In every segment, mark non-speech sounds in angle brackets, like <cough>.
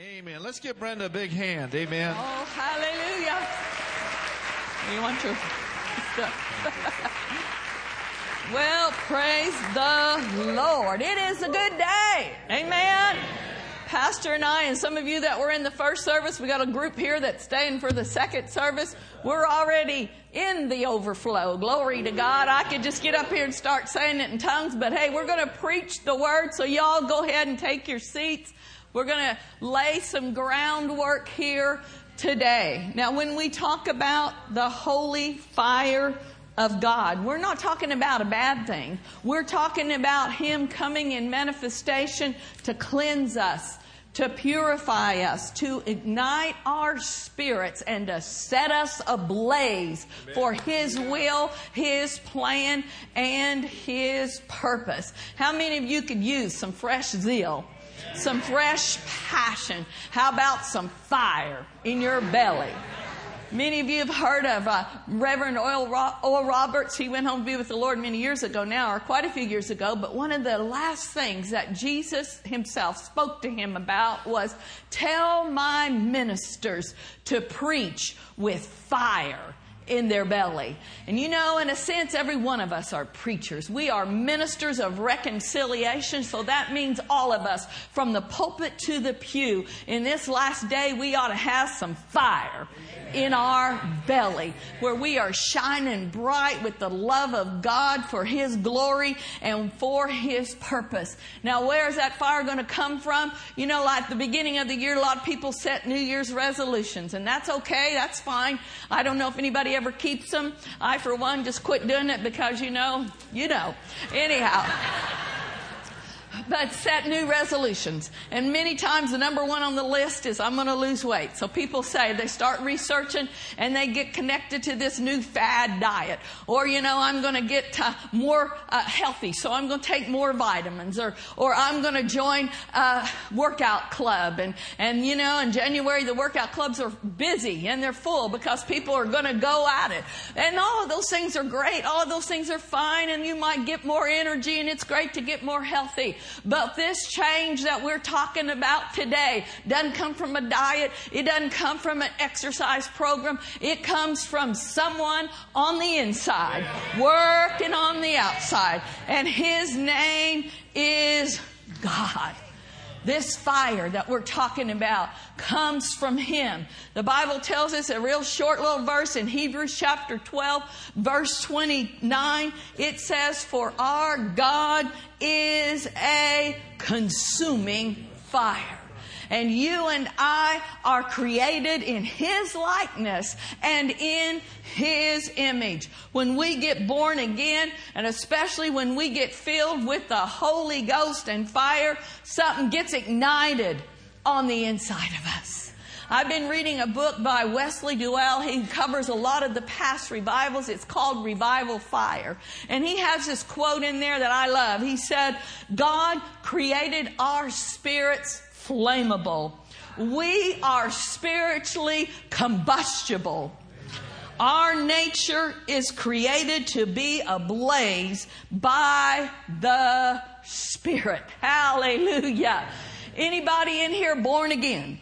Amen. Let's give Brenda a big hand. Amen. Oh, hallelujah. You want your <laughs> well, praise the Lord. It is a good day. Amen. Pastor and I, and some of you that were in the first service, we got a group here that's staying for the second service. We're already in the overflow. Glory to God. I could just get up here and start saying it in tongues, but hey, we're going to preach the word, so y'all go ahead and take your seats. We're going to lay some groundwork here today. Now, when we talk about the holy fire of God, we're not talking about a bad thing. We're talking about Him coming in manifestation to cleanse us, to purify us, to ignite our spirits, and to set us ablaze Amen. for His will, His plan, and His purpose. How many of you could use some fresh zeal? Some fresh passion. How about some fire in your belly? Many of you have heard of uh, Reverend Oral, Oral Roberts. He went home to be with the Lord many years ago now, or quite a few years ago. But one of the last things that Jesus himself spoke to him about was tell my ministers to preach with fire in their belly. And you know, in a sense, every one of us are preachers. We are ministers of reconciliation, so that means all of us, from the pulpit to the pew. In this last day, we ought to have some fire in our belly where we are shining bright with the love of God for His glory and for His purpose. Now, where is that fire going to come from? You know, like the beginning of the year, a lot of people set New Year's resolutions, and that's okay. That's fine. I don't know if anybody ever keeps them. I, for one, just quit doing it because, you know, you know. Anyhow but set new resolutions. And many times the number one on the list is I'm going to lose weight. So people say they start researching and they get connected to this new fad diet. Or, you know, I'm going to get uh, more uh, healthy. So I'm going to take more vitamins or, or I'm going to join a workout club. And, and, you know, in January the workout clubs are busy and they're full because people are going to go at it. And all of those things are great. All of those things are fine and you might get more energy and it's great to get more healthy. But this change that we're talking about today doesn't come from a diet. It doesn't come from an exercise program. It comes from someone on the inside, working on the outside. And his name is God. This fire that we're talking about comes from Him. The Bible tells us a real short little verse in Hebrews chapter 12, verse 29. It says, For our God is a consuming fire. And you and I are created in His likeness and in His image. When we get born again, and especially when we get filled with the Holy Ghost and fire, something gets ignited on the inside of us. I've been reading a book by Wesley Duewel. He covers a lot of the past revivals. It's called Revival Fire. And he has this quote in there that I love. He said, God created our spirits flammable. We are spiritually combustible. Our nature is created to be ablaze by the Spirit. Hallelujah. Anybody in here born again?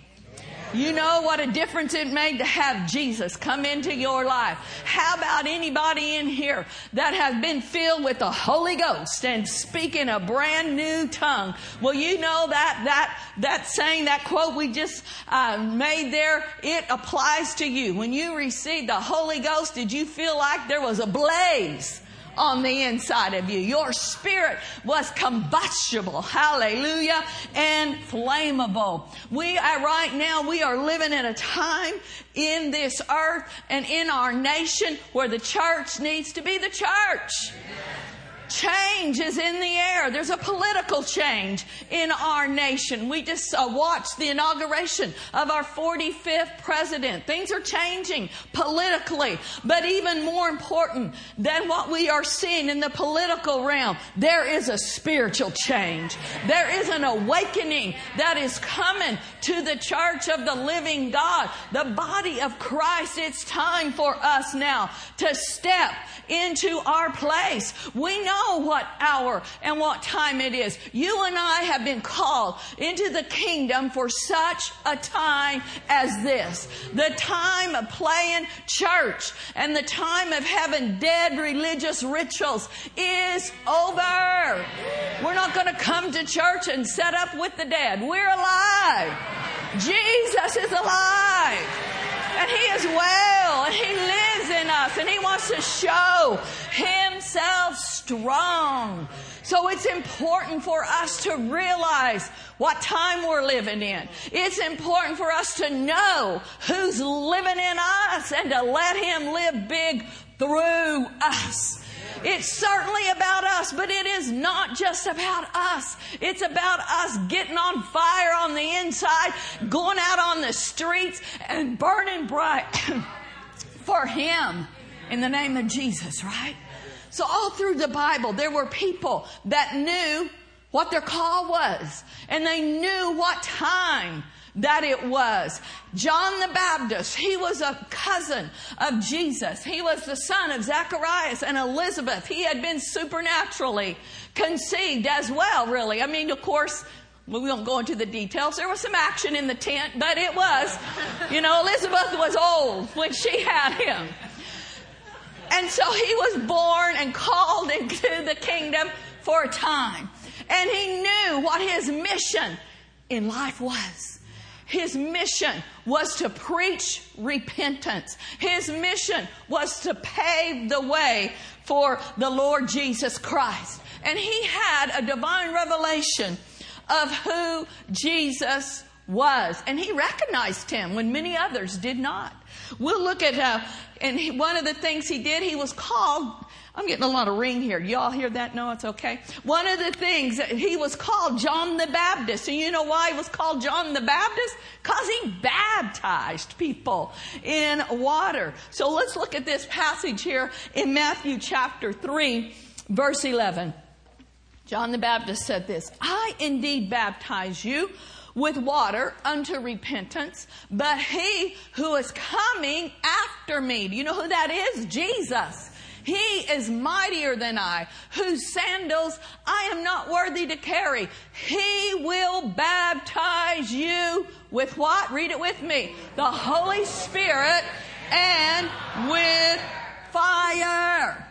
You know what a difference it made to have Jesus come into your life. How about anybody in here that has been filled with the Holy Ghost and speaking a brand new tongue? Well, you know that, that, that saying, that quote we just uh, made there, it applies to you. When you received the Holy Ghost, did you feel like there was a blaze? On the inside of you. Your spirit was combustible. Hallelujah. And flammable. We are right now, we are living in a time in this earth and in our nation where the church needs to be the church. Change is in the air. There's a political change in our nation. We just uh, watched the inauguration of our 45th president. Things are changing politically. But even more important than what we are seeing in the political realm, there is a spiritual change. There is an awakening that is coming to the church of the living God, the body of Christ. It's time for us now to step into our place. We know know what hour and what time it is. You and I have been called into the kingdom for such a time as this. The time of playing church and the time of having dead religious rituals is over. We're not going to come to church and set up with the dead. We're alive. Jesus is alive. And He is well. And He lives in us. And He wants to show Himself strong. So it's important for us to realize what time we're living in. It's important for us to know who's living in us and to let Him live big through us. It's certainly about us, but it is not just about us. It's about us getting on fire on the inside, going out on the streets and burning bright <clears throat> for Him in the name of Jesus, right? So all through the Bible, there were people that knew what their call was and they knew what time that it was. John the Baptist, he was a cousin of Jesus. He was the son of Zacharias and Elizabeth. He had been supernaturally conceived as well, really. I mean, of course, we won't go into the details. There was some action in the tent, but it was, you know, Elizabeth was old when she had him. And so he was born and called <laughs> into the kingdom for a time. And he knew what his mission in life was. His mission was to preach repentance. His mission was to pave the way for the Lord Jesus Christ. And he had a divine revelation of who Jesus was. And he recognized him when many others did not. We'll look at, uh, and he, one of the things he did, he was called I'm getting a lot of ring here. Y'all hear that? No, it's okay. One of the things that he was called John the Baptist. And you know why he was called John the Baptist? Because he baptized people in water. So let's look at this passage here in Matthew chapter 3, verse 11. John the Baptist said this, I indeed baptize you with water unto repentance, but he who is coming after me, do you know who that is? Jesus. He is mightier than I, whose sandals I am not worthy to carry. He will baptize you with what? Read it with me. The Holy Spirit and with fire.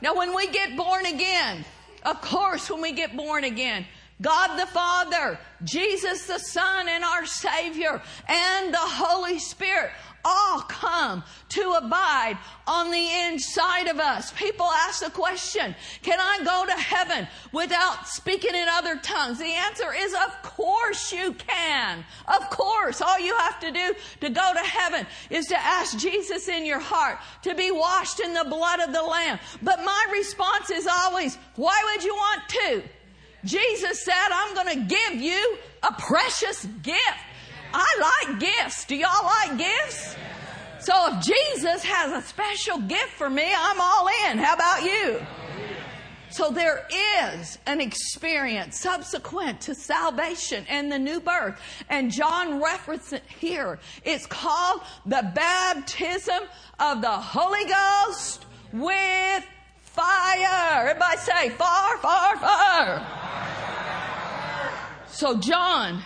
Now, when we get born again, of course, when we get born again, God the Father, Jesus the Son and our Savior, and the Holy Spirit all come to abide on the inside of us. People ask the question, can I go to heaven without speaking in other tongues? The answer is, of course you can. Of course. All you have to do to go to heaven is to ask Jesus in your heart to be washed in the blood of the Lamb. But my response is always, why would you want to? Jesus said, I'm going to give you a precious gift. I like gifts. Do y'all like gifts? So if Jesus has a special gift for me, I'm all in. How about you? So there is an experience subsequent to salvation and the new birth. And John referenced it here. It's called the baptism of the Holy Ghost with fire. Everybody say fire, fire, fire. So John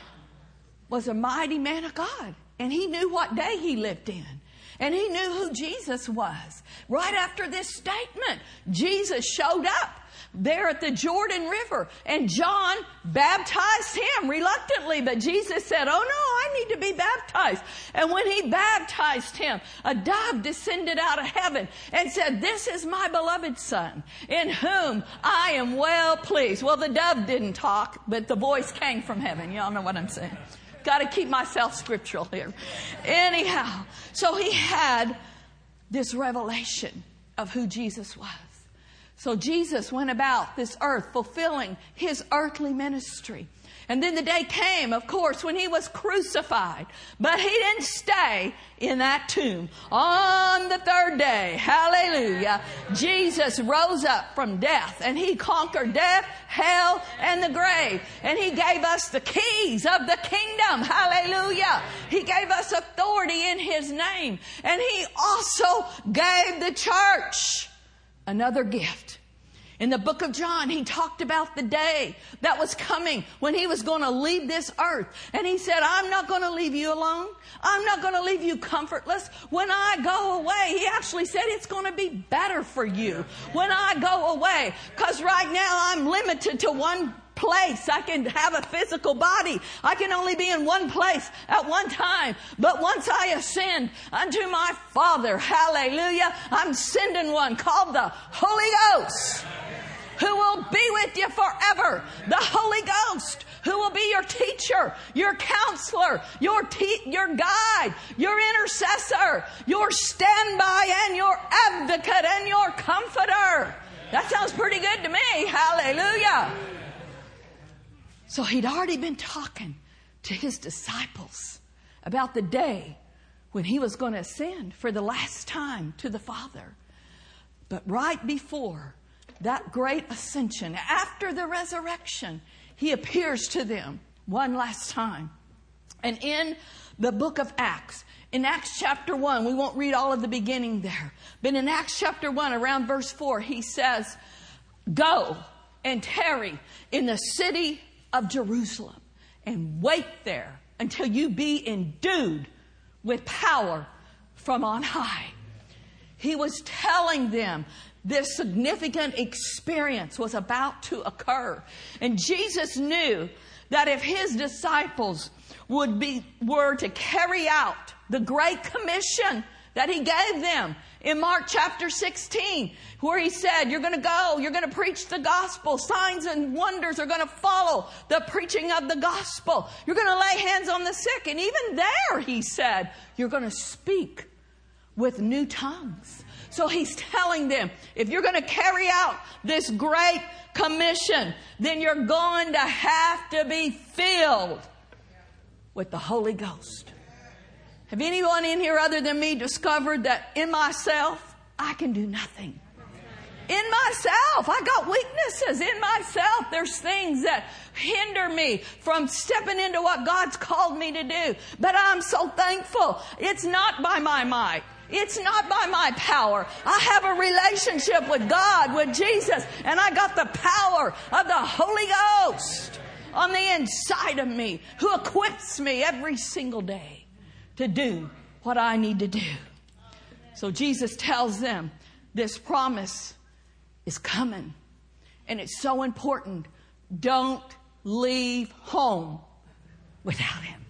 was a mighty man of God. And he knew what day he lived in. And he knew who Jesus was. Right after this statement, Jesus showed up there at the Jordan River and John baptized him reluctantly, but Jesus said, Oh no, I need to be baptized. And when he baptized him, a dove descended out of heaven and said, This is my beloved son in whom I am well pleased. Well, the dove didn't talk, but the voice came from heaven. Y'all know what I'm saying. Got to keep myself scriptural here. Anyhow, so he had this revelation of who Jesus was. So Jesus went about this earth fulfilling his earthly ministry. And then the day came, of course, when he was crucified. But he didn't stay in that tomb. On the third day, hallelujah, Jesus rose up from death and he conquered death, hell, and the grave. And he gave us the keys of the kingdom. Hallelujah. He gave us authority in his name. And he also gave the church another gift. In the book of John, he talked about the day that was coming when he was going to leave this earth. And he said, I'm not going to leave you alone. I'm not going to leave you comfortless. When I go away, he actually said it's going to be better for you when I go away. Cause right now I'm limited to one place. I can have a physical body. I can only be in one place at one time. But once I ascend unto my Father, hallelujah, I'm sending one called the Holy Ghost who will be with you forever. The Holy Ghost who will be your teacher, your counselor, your te- your guide, your intercessor, your standby and your advocate and your comforter. That sounds pretty good to me. Hallelujah. So he'd already been talking to his disciples about the day when he was going to ascend for the last time to the Father. But right before that great ascension, after the resurrection, he appears to them one last time. And in the book of Acts, in Acts chapter 1, we won't read all of the beginning there, but in Acts chapter 1, around verse 4, he says, Go and tarry in the city of Jerusalem and wait there until you be endued with power from on high. He was telling them this significant experience was about to occur. And Jesus knew that if his disciples would be, were to carry out the Great Commission that he gave them in Mark chapter 16, where he said, You're going to go, you're going to preach the gospel. Signs and wonders are going to follow the preaching of the gospel. You're going to lay hands on the sick. And even there, he said, You're going to speak with new tongues. So he's telling them, if you're going to carry out this great commission, then you're going to have to be filled with the Holy Ghost. Have anyone in here other than me discovered that in myself, I can do nothing? In myself, I got weaknesses. In myself, there's things that hinder me from stepping into what God's called me to do. But I'm so thankful. It's not by my might. It's not by my power. I have a relationship with God, with Jesus, and I got the power of the Holy Ghost on the inside of me who equips me every single day to do what I need to do. So Jesus tells them this promise is coming. And it's so important. Don't leave home without him.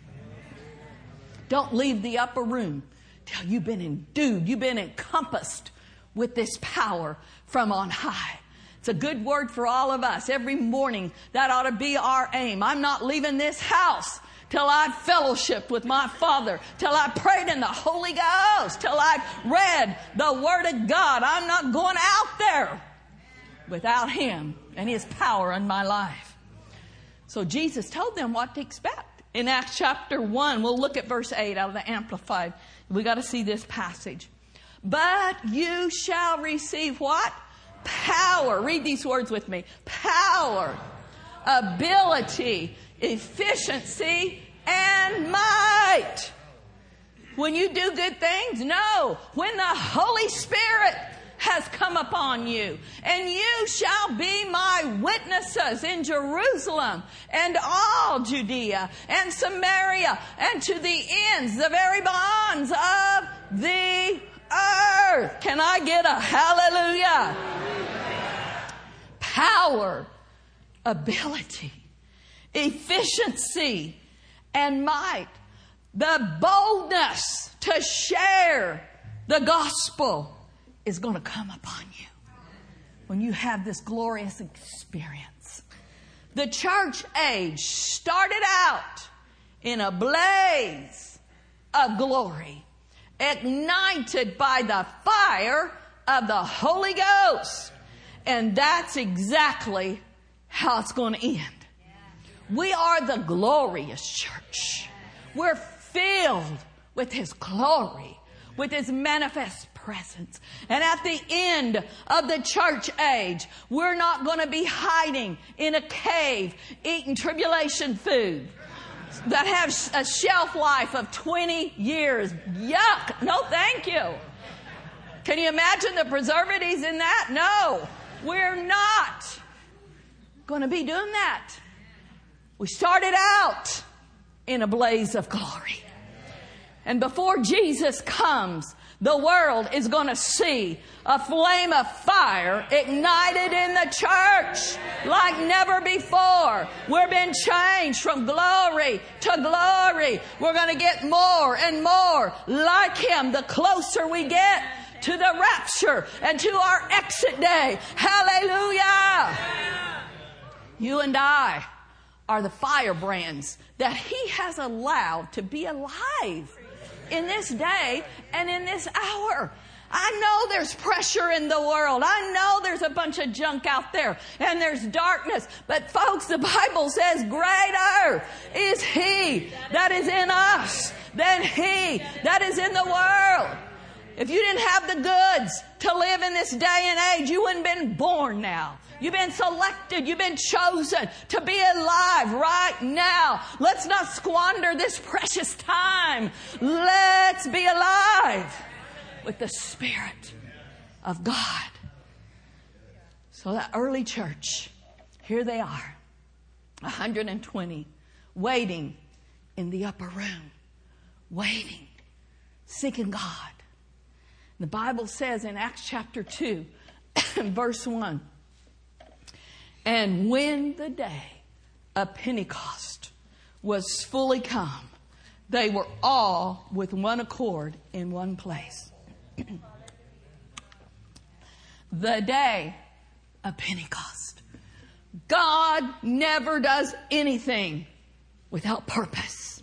Don't leave the upper room till you've been endued, you've been encompassed with this power from on high. It's a good word for all of us. Every morning, that ought to be our aim. I'm not leaving this house till I've fellowshiped with my Father, till I prayed in the Holy Ghost, till I've read the Word of God. I'm not going out there without Him and His power in my life. So Jesus told them what to expect. In Acts chapter 1, we'll look at verse 8 out of the Amplified. We got to see this passage. But you shall receive what? Power. Read these words with me. Power, ability, efficiency, and might. When you do good things, no. When the Holy Spirit has come upon you, and you shall be my witnesses in Jerusalem and all Judea and Samaria and to the ends, the very bonds of the earth. Can I get a hallelujah? Power, ability efficiency, and might. The boldness to share the gospel is going to come upon you when you have this glorious experience. The church age started out in a blaze of glory, ignited by the fire of the Holy Ghost. And that's exactly how it's going to end. We are the glorious church. We're filled with His glory, with His manifest presence. And at the end of the church age, we're not going to be hiding in a cave eating tribulation food that has a shelf life of 20 years. Yuck. No, thank you. Can you imagine the preservatives in that? No. We're not going to be doing that. We started out in a blaze of glory. And before Jesus comes, the world is going to see a flame of fire ignited in the church like never before. We're being changed from glory to glory. We're going to get more and more like Him the closer we get to the rapture and to our exit day. Hallelujah! You and I are the firebrands that He has allowed to be alive in this day and in this hour. I know there's pressure in the world. I know there's a bunch of junk out there and there's darkness. But folks, the Bible says greater is He that is in us than He that is in the world. If you didn't have the goods to live in this day and age, you wouldn't have been born now. You've been selected. You've been chosen to be alive right now. Let's not squander this precious time. Let's be alive with the Spirit of God. So that early church, here they are, 120, waiting in the upper room, waiting, seeking God. The Bible says in Acts chapter 2, <coughs> verse 1, and when the day of Pentecost was fully come, they were all with one accord in one place. <clears throat> the day of Pentecost. God never does anything without purpose.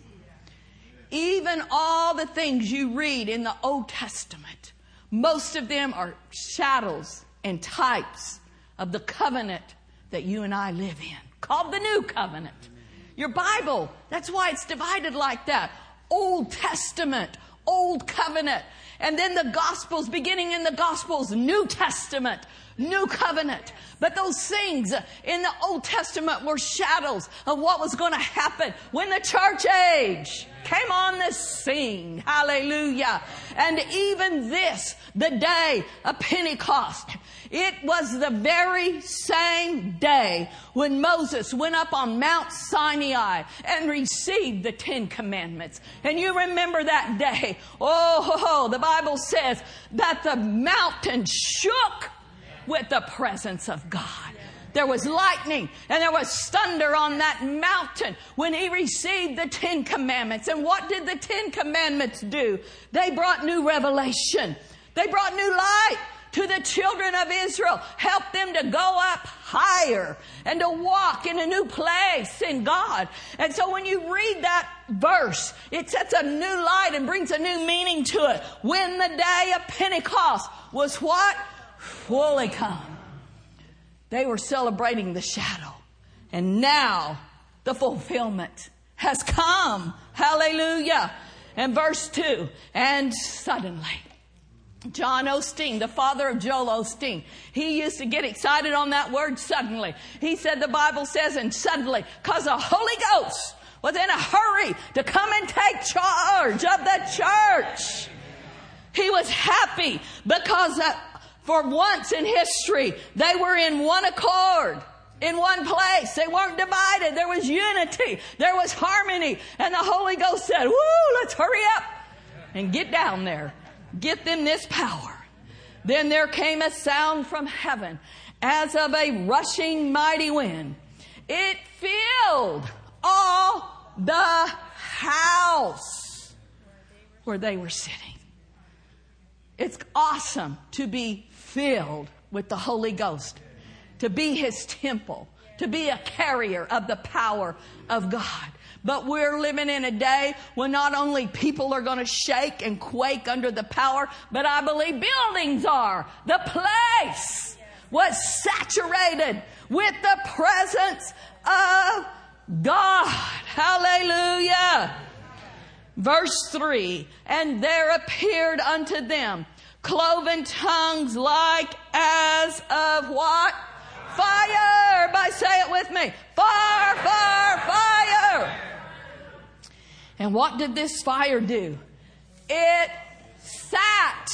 Even all the things you read in the Old Testament, most of them are shadows and types of the covenant that you and I live in, called the New Covenant. Your Bible, that's why it's divided like that. Old Testament, Old Covenant. And then the Gospels, beginning in the Gospels, New Testament, New Covenant. But those things in the Old Testament were shadows of what was going to happen when the church age came on the scene. Hallelujah. And even this, the day of Pentecost, it was the very same day when Moses went up on Mount Sinai and received the Ten Commandments. And you remember that day. Oh, the Bible says that the mountain shook with the presence of God. There was lightning and there was thunder on that mountain when he received the Ten Commandments. And what did the Ten Commandments do? They brought new revelation. They brought new light to the children of Israel. Help them to go up higher and to walk in a new place in God. And so when you read that verse, it sets a new light and brings a new meaning to it. When the day of Pentecost was what? Fully come. They were celebrating the shadow. And now the fulfillment has come. Hallelujah. And verse 2 And suddenly, John Osteen, the father of Joel Osteen, he used to get excited on that word suddenly. He said the Bible says, and suddenly, because the Holy Ghost was in a hurry to come and take charge of the church. He was happy because uh, for once in history, they were in one accord in one place. They weren't divided. There was unity. There was harmony. And the Holy Ghost said, woo, let's hurry up and get down there. Get them this power. Then there came a sound from heaven as of a rushing mighty wind. It filled all the house where they were sitting. It's awesome to be filled with the Holy Ghost, to be His temple, to be a carrier of the power of God. But we're living in a day when not only people are going to shake and quake under the power, but I believe buildings are. The place was saturated with the presence of God. Hallelujah. Verse 3 And there appeared unto them cloven tongues like as of what? Fire! Everybody say it with me. Fire, fire, fire! And what did this fire do? It sat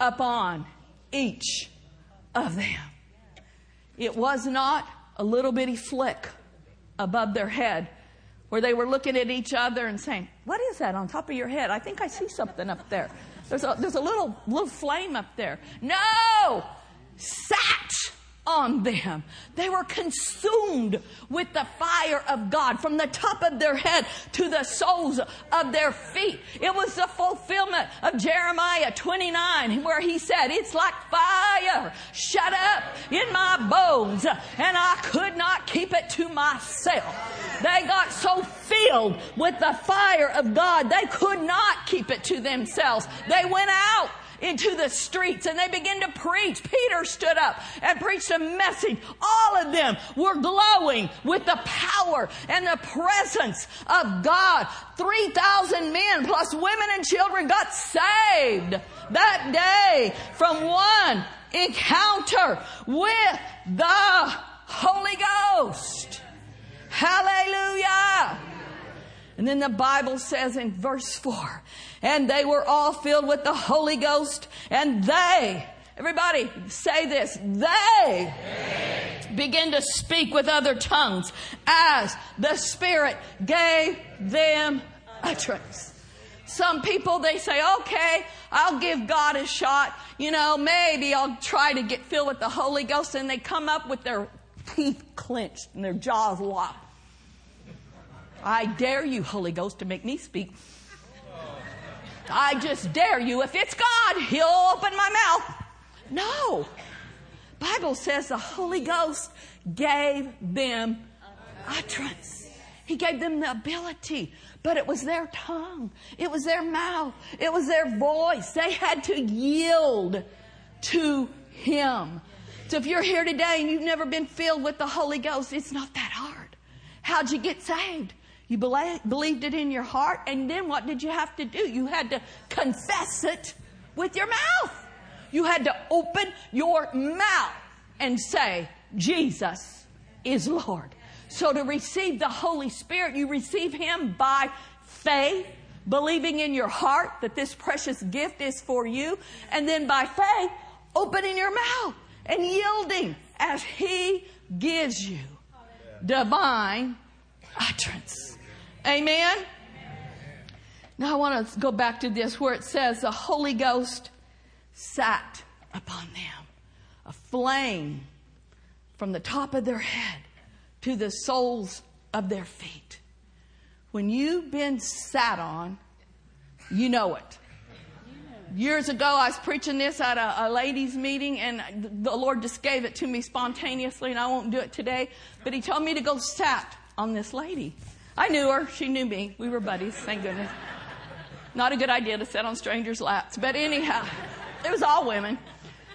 upon each of them. It was not a little bitty flick above their head where they were looking at each other and saying, What is that on top of your head? I think I see something up there. There's a, there's a little, little flame up there. No! Sat on them. They were consumed with the fire of God from the top of their head to the soles of their feet. It was the fulfillment of Jeremiah 29 where he said, it's like fire shut up in my bones and I could not keep it to myself. They got so filled with the fire of God, they could not keep it to themselves. They went out into the streets and they began to preach. Peter stood up and preached a message. All of them were glowing with the power and the presence of God. 3,000 men plus women and children got saved that day from one encounter with the Holy Ghost. Hallelujah. And then the Bible says in verse 4 and they were all filled with the Holy Ghost, and they, everybody say this, they, they began to speak with other tongues as the Spirit gave them utterance. Some people, they say, okay, I'll give God a shot. You know, maybe I'll try to get filled with the Holy Ghost. And they come up with their teeth clenched and their jaws locked. I dare you, Holy Ghost, to make me speak. I just dare you. If it's God, He'll open my mouth. No. Bible says the Holy Ghost gave them utterance. He gave them the ability, but it was their tongue. It was their mouth. It was their voice. They had to yield to Him. So if you're here today and you've never been filled with the Holy Ghost, it's not that hard. How'd you get saved? You believed it in your heart, and then what did you have to do? You had to confess it with your mouth. You had to open your mouth and say, Jesus is Lord. So to receive the Holy Spirit, you receive Him by faith, believing in your heart that this precious gift is for you, and then by faith, opening your mouth and yielding as He gives you divine utterance. Amen? Now I want to go back to this where it says the Holy Ghost sat upon them. A flame from the top of their head to the soles of their feet. When you've been sat on, you know it. Years ago, I was preaching this at a, a, ladies' meeting, and the Lord just gave it to me spontaneously, and I won't do it today. But He told me to go sat on this lady. I knew her. She knew me. We were buddies, thank goodness. Not a good idea to sit on strangers' laps. But anyhow, it was all women.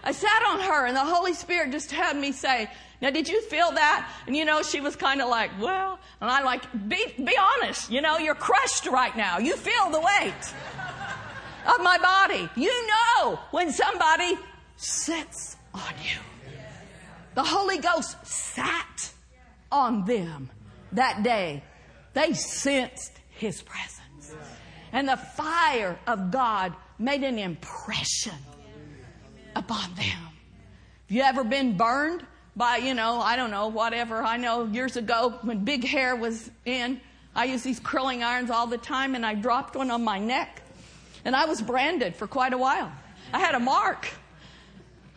I sat on her and the Holy Spirit just had me say, now did you feel that? And you know, she was kind of like, well, and I'm like, be, be honest. You know, you're crushed right now. You feel the weight of my body. You know when somebody sits on you. The Holy Ghost sat on them that day they sensed his presence. And the fire of God made an impression upon them. Have you ever been burned by, you know, I don't know, whatever. I know years ago when big hair was in, I used these curling irons all the time and I dropped one on my neck. And I was branded for quite a while. I had a mark.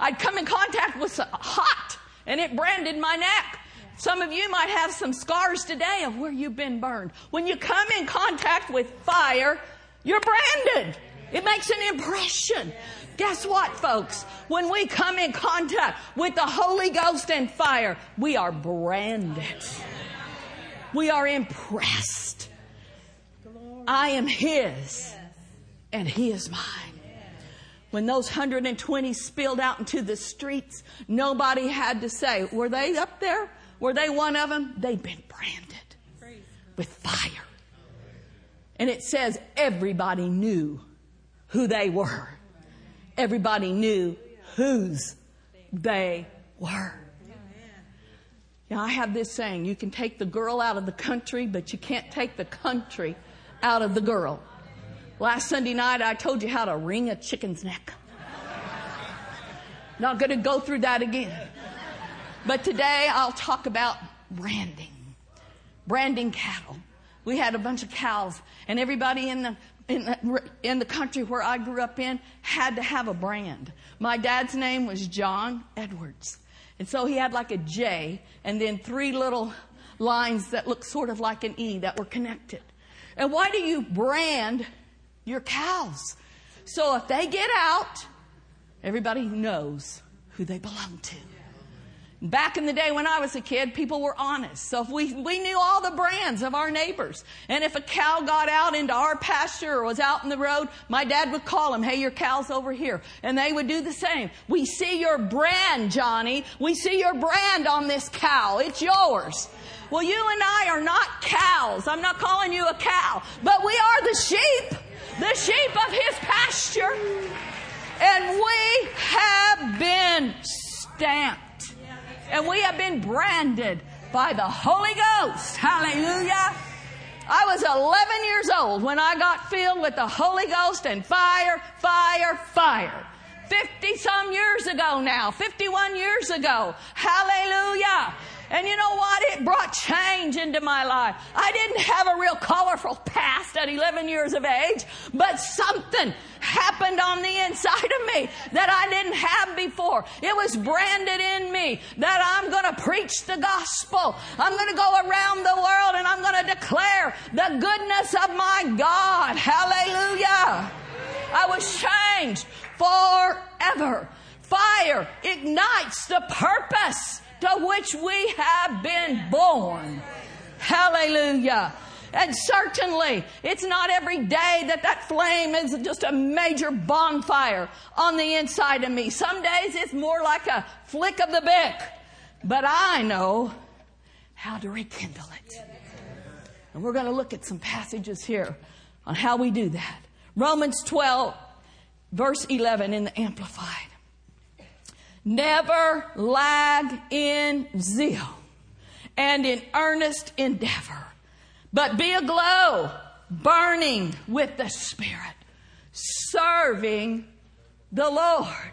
I'd come in contact with hot and it branded my neck. Some of you might have some scars today of where you've been burned. When you come in contact with fire, you're branded. It makes an impression. Guess what, folks? When we come in contact with the Holy Ghost and fire, we are branded. We are impressed. I am His and He is mine. When those 120 spilled out into the streets, nobody had to say, were they up there? Were they one of them? They'd been branded with fire. And it says everybody knew who they were. Everybody knew whose they were. Yeah, I have this saying, you can take the girl out of the country, but you can't take the country out of the girl. Last Sunday night, I told you how to wring a chicken's neck. Not going to go through that again. But today I'll talk about branding. Branding cattle. We had a bunch of cows and everybody in the in the, in the country where I grew up in had to have a brand. My dad's name was John Edwards. And so he had like a J and then three little lines that looked sort of like an E that were connected. And why do you brand your cows? So if they get out, everybody knows who they belong to. Back in the day when I was a kid, people were honest. So if we, we knew all the brands of our neighbors. And if a cow got out into our pasture or was out in the road, my dad would call him, hey, your cow's over here. And they would do the same. We see your brand, Johnny. We see your brand on this cow. It's yours. Well, you and I are not cows. I'm not calling you a cow, but we are the sheep, the sheep of his pasture. And we have been stamped and we have been branded by the Holy Ghost. Hallelujah. I was 11 years old when I got filled with the Holy Ghost and fire, fire, fire. 50 some years ago now, 51 years ago. Hallelujah. And you know what? It brought change into my life. I didn't have a real colorful past at 11 years of age, but something happened on the inside of me that I didn't have before. It was branded in me that I'm going to preach the gospel. I'm going to go around the world and I'm going to declare the goodness of my God. Hallelujah. I was changed forever. Fire ignites the purpose to which we have been born. Hallelujah. And certainly, it's not every day that that flame is just a major bonfire on the inside of me. Some days it's more like a flick of the Bic. But I know how to rekindle it. And we're going to look at some passages here on how we do that. Romans 12, verse 11 in the Amplified. Never lag in zeal and in earnest endeavor, but be aglow, burning with the Spirit, serving the Lord.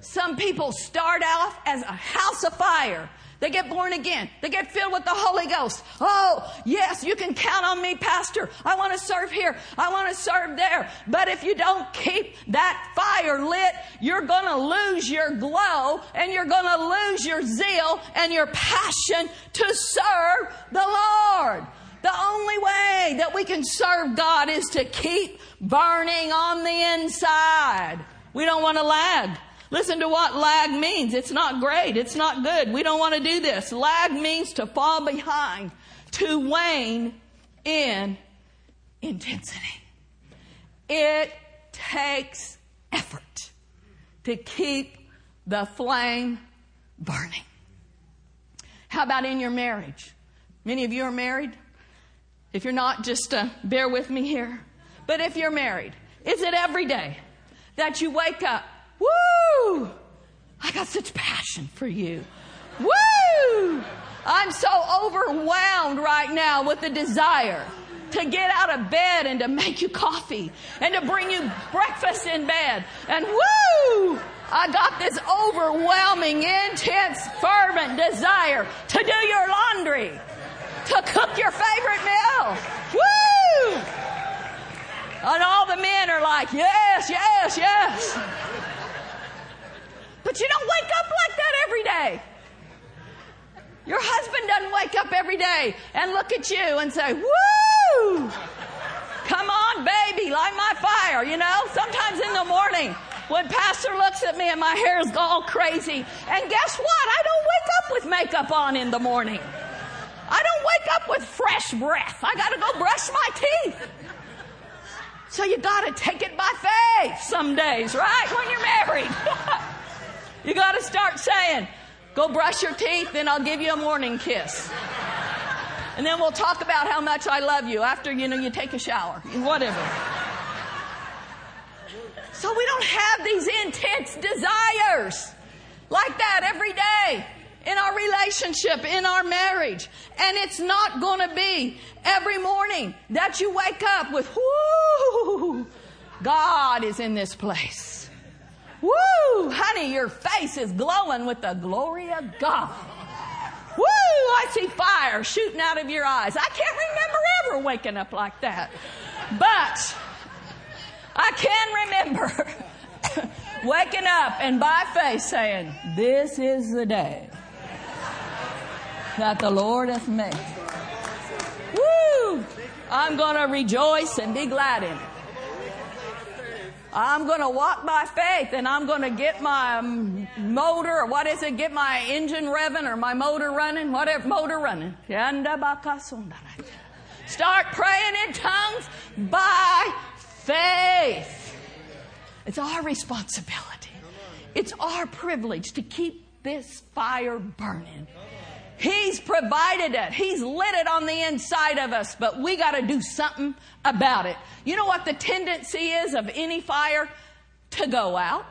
Some people start off as a house of fire they get born again. They get filled with the Holy Ghost. Oh, yes, you can count on me, Pastor. I want to serve here. I want to serve there. But if you don't keep that fire lit, you're going to lose your glow and you're going to lose your zeal and your passion to serve the Lord. The only way that we can serve God is to keep burning on the inside. We don't want to lag. Listen to what lag means. It's not great. It's not good. We don't want to do this. Lag means to fall behind, to wane in intensity. It takes effort to keep the flame burning. How about in your marriage? Many of you are married. If you're not, just uh, bear with me here. But if you're married, is it every day that you wake up I got such passion for you. Woo! I'm so overwhelmed right now with the desire to get out of bed and to make you coffee and to bring you breakfast in bed. And woo! I got this overwhelming, intense, fervent desire to do your laundry, to cook your favorite meal. Woo! And all the men are like, yes, yes, yes. But you don't wake up like that every day. Your husband doesn't wake up every day and look at you and say, Woo! Come on, baby, light my fire. You know, sometimes in the morning when Pastor looks at me and my hair is all crazy, and guess what? I don't wake up with makeup on in the morning. I don't wake up with fresh breath. I got to go brush my teeth. So you got to take it by faith some days, right? When you're married. <laughs> You got to start saying, go brush your teeth, then I'll give you a morning kiss. And then we'll talk about how much I love you after, you know, you take a shower, whatever. So we don't have these intense desires like that every day in our relationship, in our marriage. And it's not going to be every morning that you wake up with, whoo, God is in this place. Woo! Honey, your face is glowing with the glory of God. Woo! I see fire shooting out of your eyes. I can't remember ever waking up like that. But I can remember <laughs> waking up and by faith saying, This is the day that the Lord hath made. Woo! I'm going to rejoice and be glad in it. I'm going to walk by faith and I'm going to get my motor, or what is it, get my engine revving or my motor running, whatever, motor running. Start praying in tongues by faith. It's our responsibility. It's our privilege to keep this fire burning. He's provided it. He's lit it on the inside of us, but we got to do something about it. You know what the tendency is of any fire? To go out.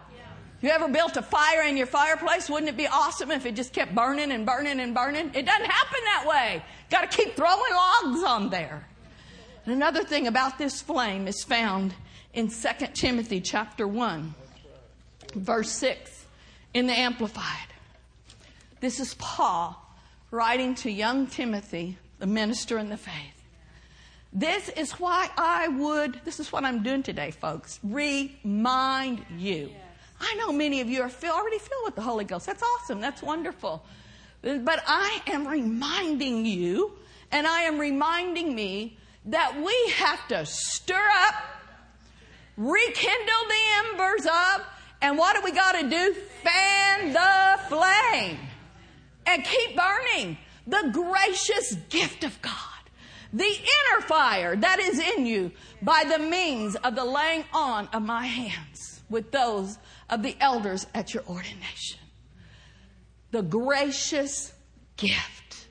You ever built a fire in your fireplace? Wouldn't it be awesome if it just kept burning and burning and burning? It doesn't happen that way. Got to keep throwing logs on there. And another thing about this flame is found in 2 Timothy chapter 1, verse 6 in the Amplified. This is Paul writing to young Timothy, the minister in the faith. This is why I would, this is what I'm doing today, folks, remind you. I know many of you are feel, already filled with the Holy Ghost. That's awesome. That's wonderful. But I am reminding you, and I am reminding me that we have to stir up, rekindle the embers of, and what do we got to do? Fan the flame and keep burning the gracious gift of God. The inner fire that is in you by the means of the laying on of my hands with those of the elders at your ordination. The gracious gift.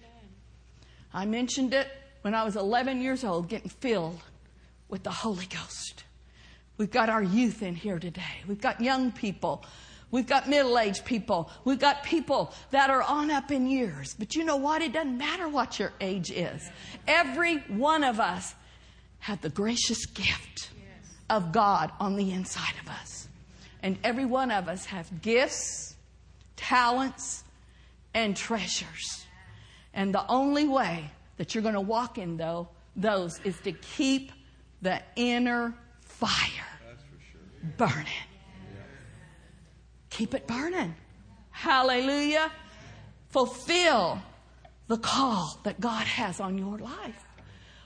I mentioned it when I was 11 years old, getting filled with the Holy Ghost. We've got our youth in here today. We've got young people We've got middle aged people. We've got people that are on up in years. But you know what? It doesn't matter what your age is. Every one of us have the gracious gift of God on the inside of us. And every one of us have gifts, talents, and treasures. And the only way that you're going to walk in though, those is to keep the inner fire burning. Keep it burning. Hallelujah. Fulfill the call that God has on your life.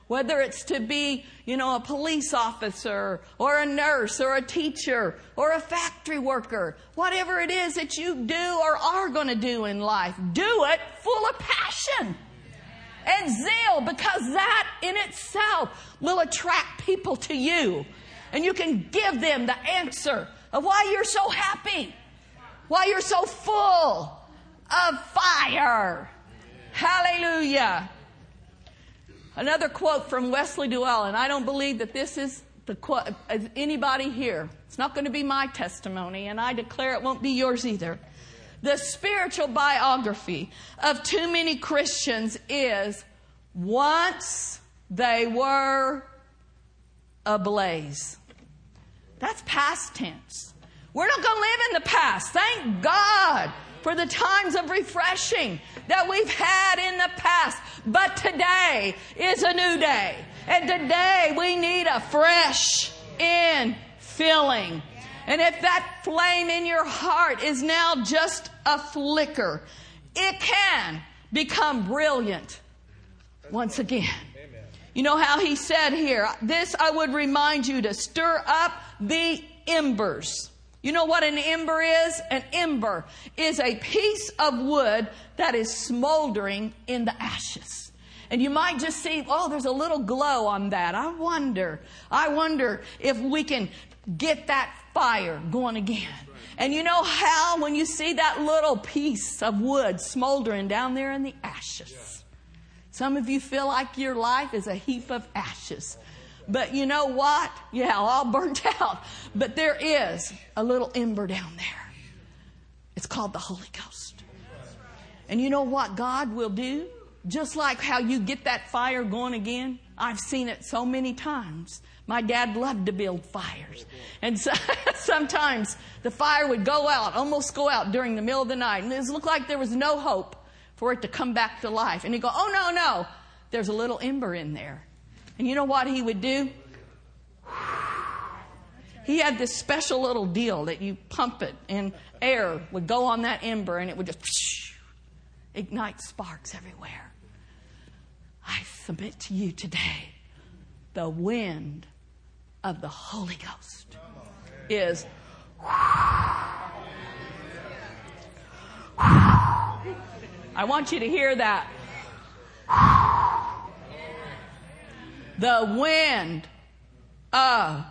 Whether it's to be, you know, a police officer or a nurse or a teacher or a factory worker, whatever it is that you do or are going to do in life, do it full of passion and zeal because that in itself will attract people to you. And you can give them the answer of why you're so happy why you're so full of fire. Hallelujah. Another quote from Wesley Duewel, and I don't believe that this is the quote of anybody here. It's not going to be my testimony, and I declare it won't be yours either. The spiritual biography of too many Christians is once they were ablaze. That's past tense. We're not going to live in the past. Thank God for the times of refreshing that we've had in the past. But today is a new day. And today we need a fresh in filling. And if that flame in your heart is now just a flicker, it can become brilliant once again. You know how he said here, this I would remind you to stir up the embers. You know what an ember is? An ember is a piece of wood that is smoldering in the ashes. And you might just see, oh, there's a little glow on that. I wonder, I wonder if we can get that fire going again. And you know how, when you see that little piece of wood smoldering down there in the ashes, some of you feel like your life is a heap of ashes. But you know what? Yeah, all burnt <laughs> out. But there is a little ember down there. It's called the Holy Ghost. And you know what God will do? Just like how you get that fire going again. I've seen it so many times. My dad loved to build fires. And so, <laughs> sometimes the fire would go out, almost go out during the middle of the night. And it looked like there was no hope for it to come back to life. And he'd go, Oh, no, no. There's a little ember in there. And you know what he would do? He had this special little deal that you pump it and air would go on that ember and it would just ignite sparks everywhere. I submit to you today the wind of the Holy Ghost is. I want you to hear that. The wind of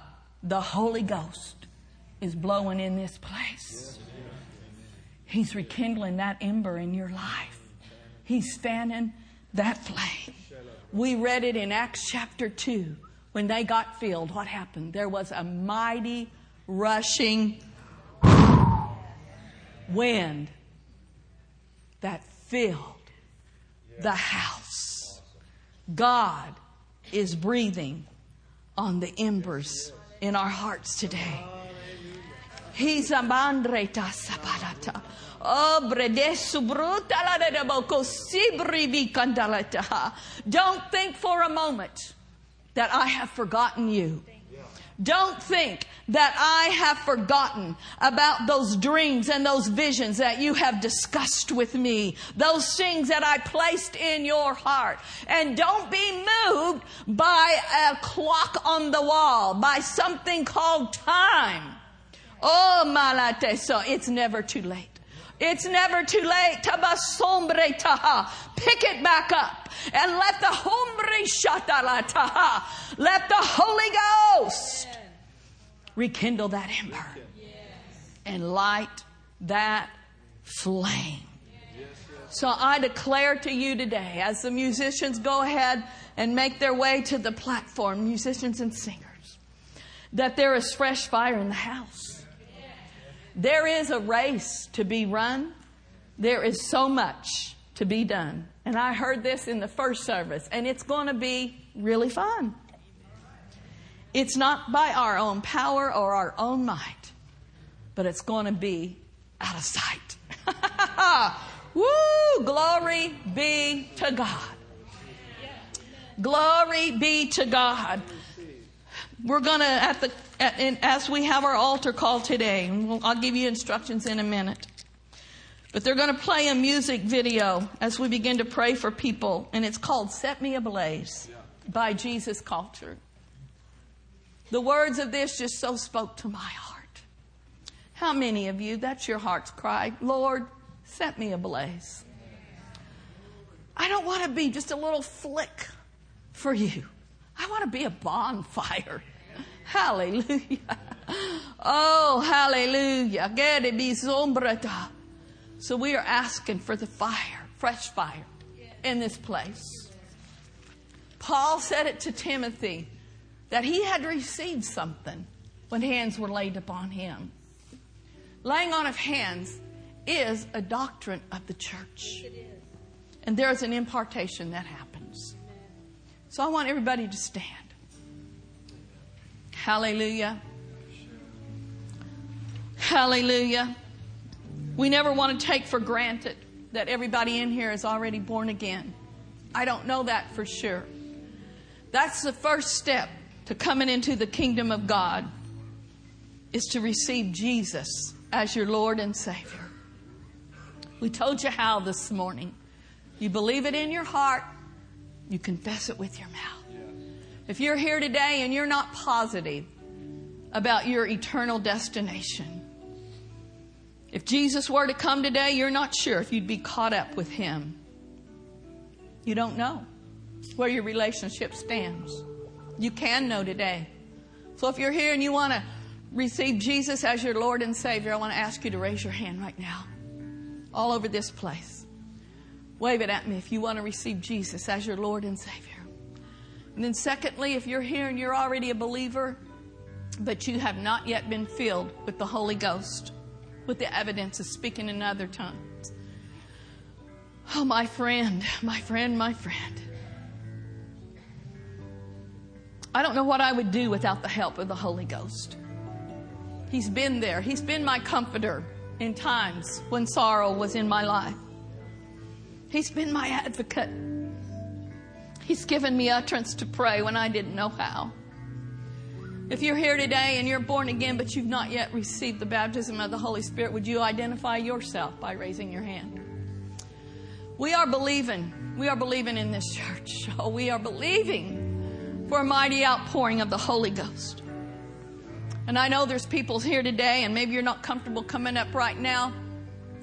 the Holy Ghost is blowing in this place. He's rekindling that ember in your life. He's fanning that flame. We read it in Acts chapter 2. When they got filled, what happened? There was a mighty rushing wind that filled the house. God is breathing on the embers in our hearts today. He's a mandreta. Don't think for a moment that I have forgotten you. Don't think that I have forgotten about those dreams and those visions that you have discussed with me, those things that I placed in your heart. And don't be moved by a clock on the wall, by something called time. Oh, malate, so it's never too late. It's never too late. Tabasombre. Pick it back up and let the hombre shatala taha. Let the Holy Ghost rekindle that ember and light that flame. So I declare to you today, as the musicians go ahead and make their way to the platform, musicians and singers, that there is fresh fire in the house. There is a race to be run. There is so much to be done. And I heard this in the first service, and it's going to be really fun. It's not by our own power or our own might, but it's going to be out of sight. <laughs> Woo! Glory be to God. Glory be to God. We're going to, at the, at, as we have our altar call today, and we'll, I'll give you instructions in a minute. But they're going to play a music video as we begin to pray for people, and it's called Set Me Ablaze by Jesus Culture. The words of this just so spoke to my heart. How many of you, that's your heart's cry, Lord, set me ablaze. I don't want to be just a little flick for you. I want to be a bonfire. Hallelujah. Oh, hallelujah. So we are asking for the fire, fresh fire in this place. Paul said it to Timothy that he had received something when hands were laid upon him. Laying on of hands is a doctrine of the church. And there is an impartation that happens. So I want everybody to stand. Hallelujah. Hallelujah. We never want to take for granted that everybody in here is already born again. I don't know that for sure. That's the first step to coming into the kingdom of God is to receive Jesus as your Lord and Savior. We told you how this morning. You believe it in your heart, you confess it with your mouth. If you're here today and you're not positive about your eternal destination, if Jesus were to come today, you're not sure if you'd be caught up with Him. You don't know where your relationship stands. You can know today. So if you're here and you want to receive Jesus as your Lord and Savior, I want to ask you to raise your hand right now. All over this place. Wave it at me if you want to receive Jesus as your Lord and Savior. And then, secondly, if you're here and you're already a believer, but you have not yet been filled with the Holy Ghost, with the evidence of speaking in other tongues. Oh, my friend, my friend, my friend. I don't know what I would do without the help of the Holy Ghost. He's been there. He's been my comforter in times when sorrow was in my life. He's been my advocate. He's given me utterance to pray when I didn't know how. If you're here today and you're born again, but you've not yet received the baptism of the Holy Spirit, would you identify yourself by raising your hand? We are believing. We are believing in this church. <laughs> Oh, we are believing for a mighty outpouring of the Holy Ghost. And I know there's people here today, and maybe you're not comfortable coming up right now,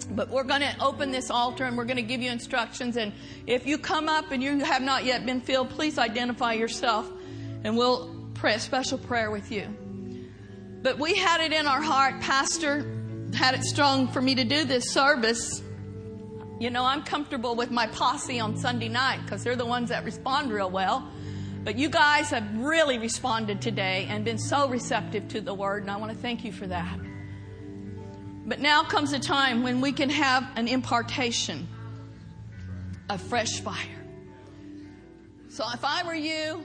but we're going to open this altar and we're going to give you instructions. And if you come up and you have not yet been filled, please identify yourself and we'll pray a special prayer with you. But we had it in our heart, Pastor had it strong for me to do this service. You know, I'm comfortable with my posse on Sunday night because they're the ones that respond real well. But you guys have really responded today and been so receptive to the word, and I want to thank you for that. But now comes a time when we can have an impartation of fresh fire. So if I were you,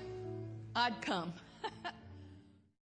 I'd come. <laughs>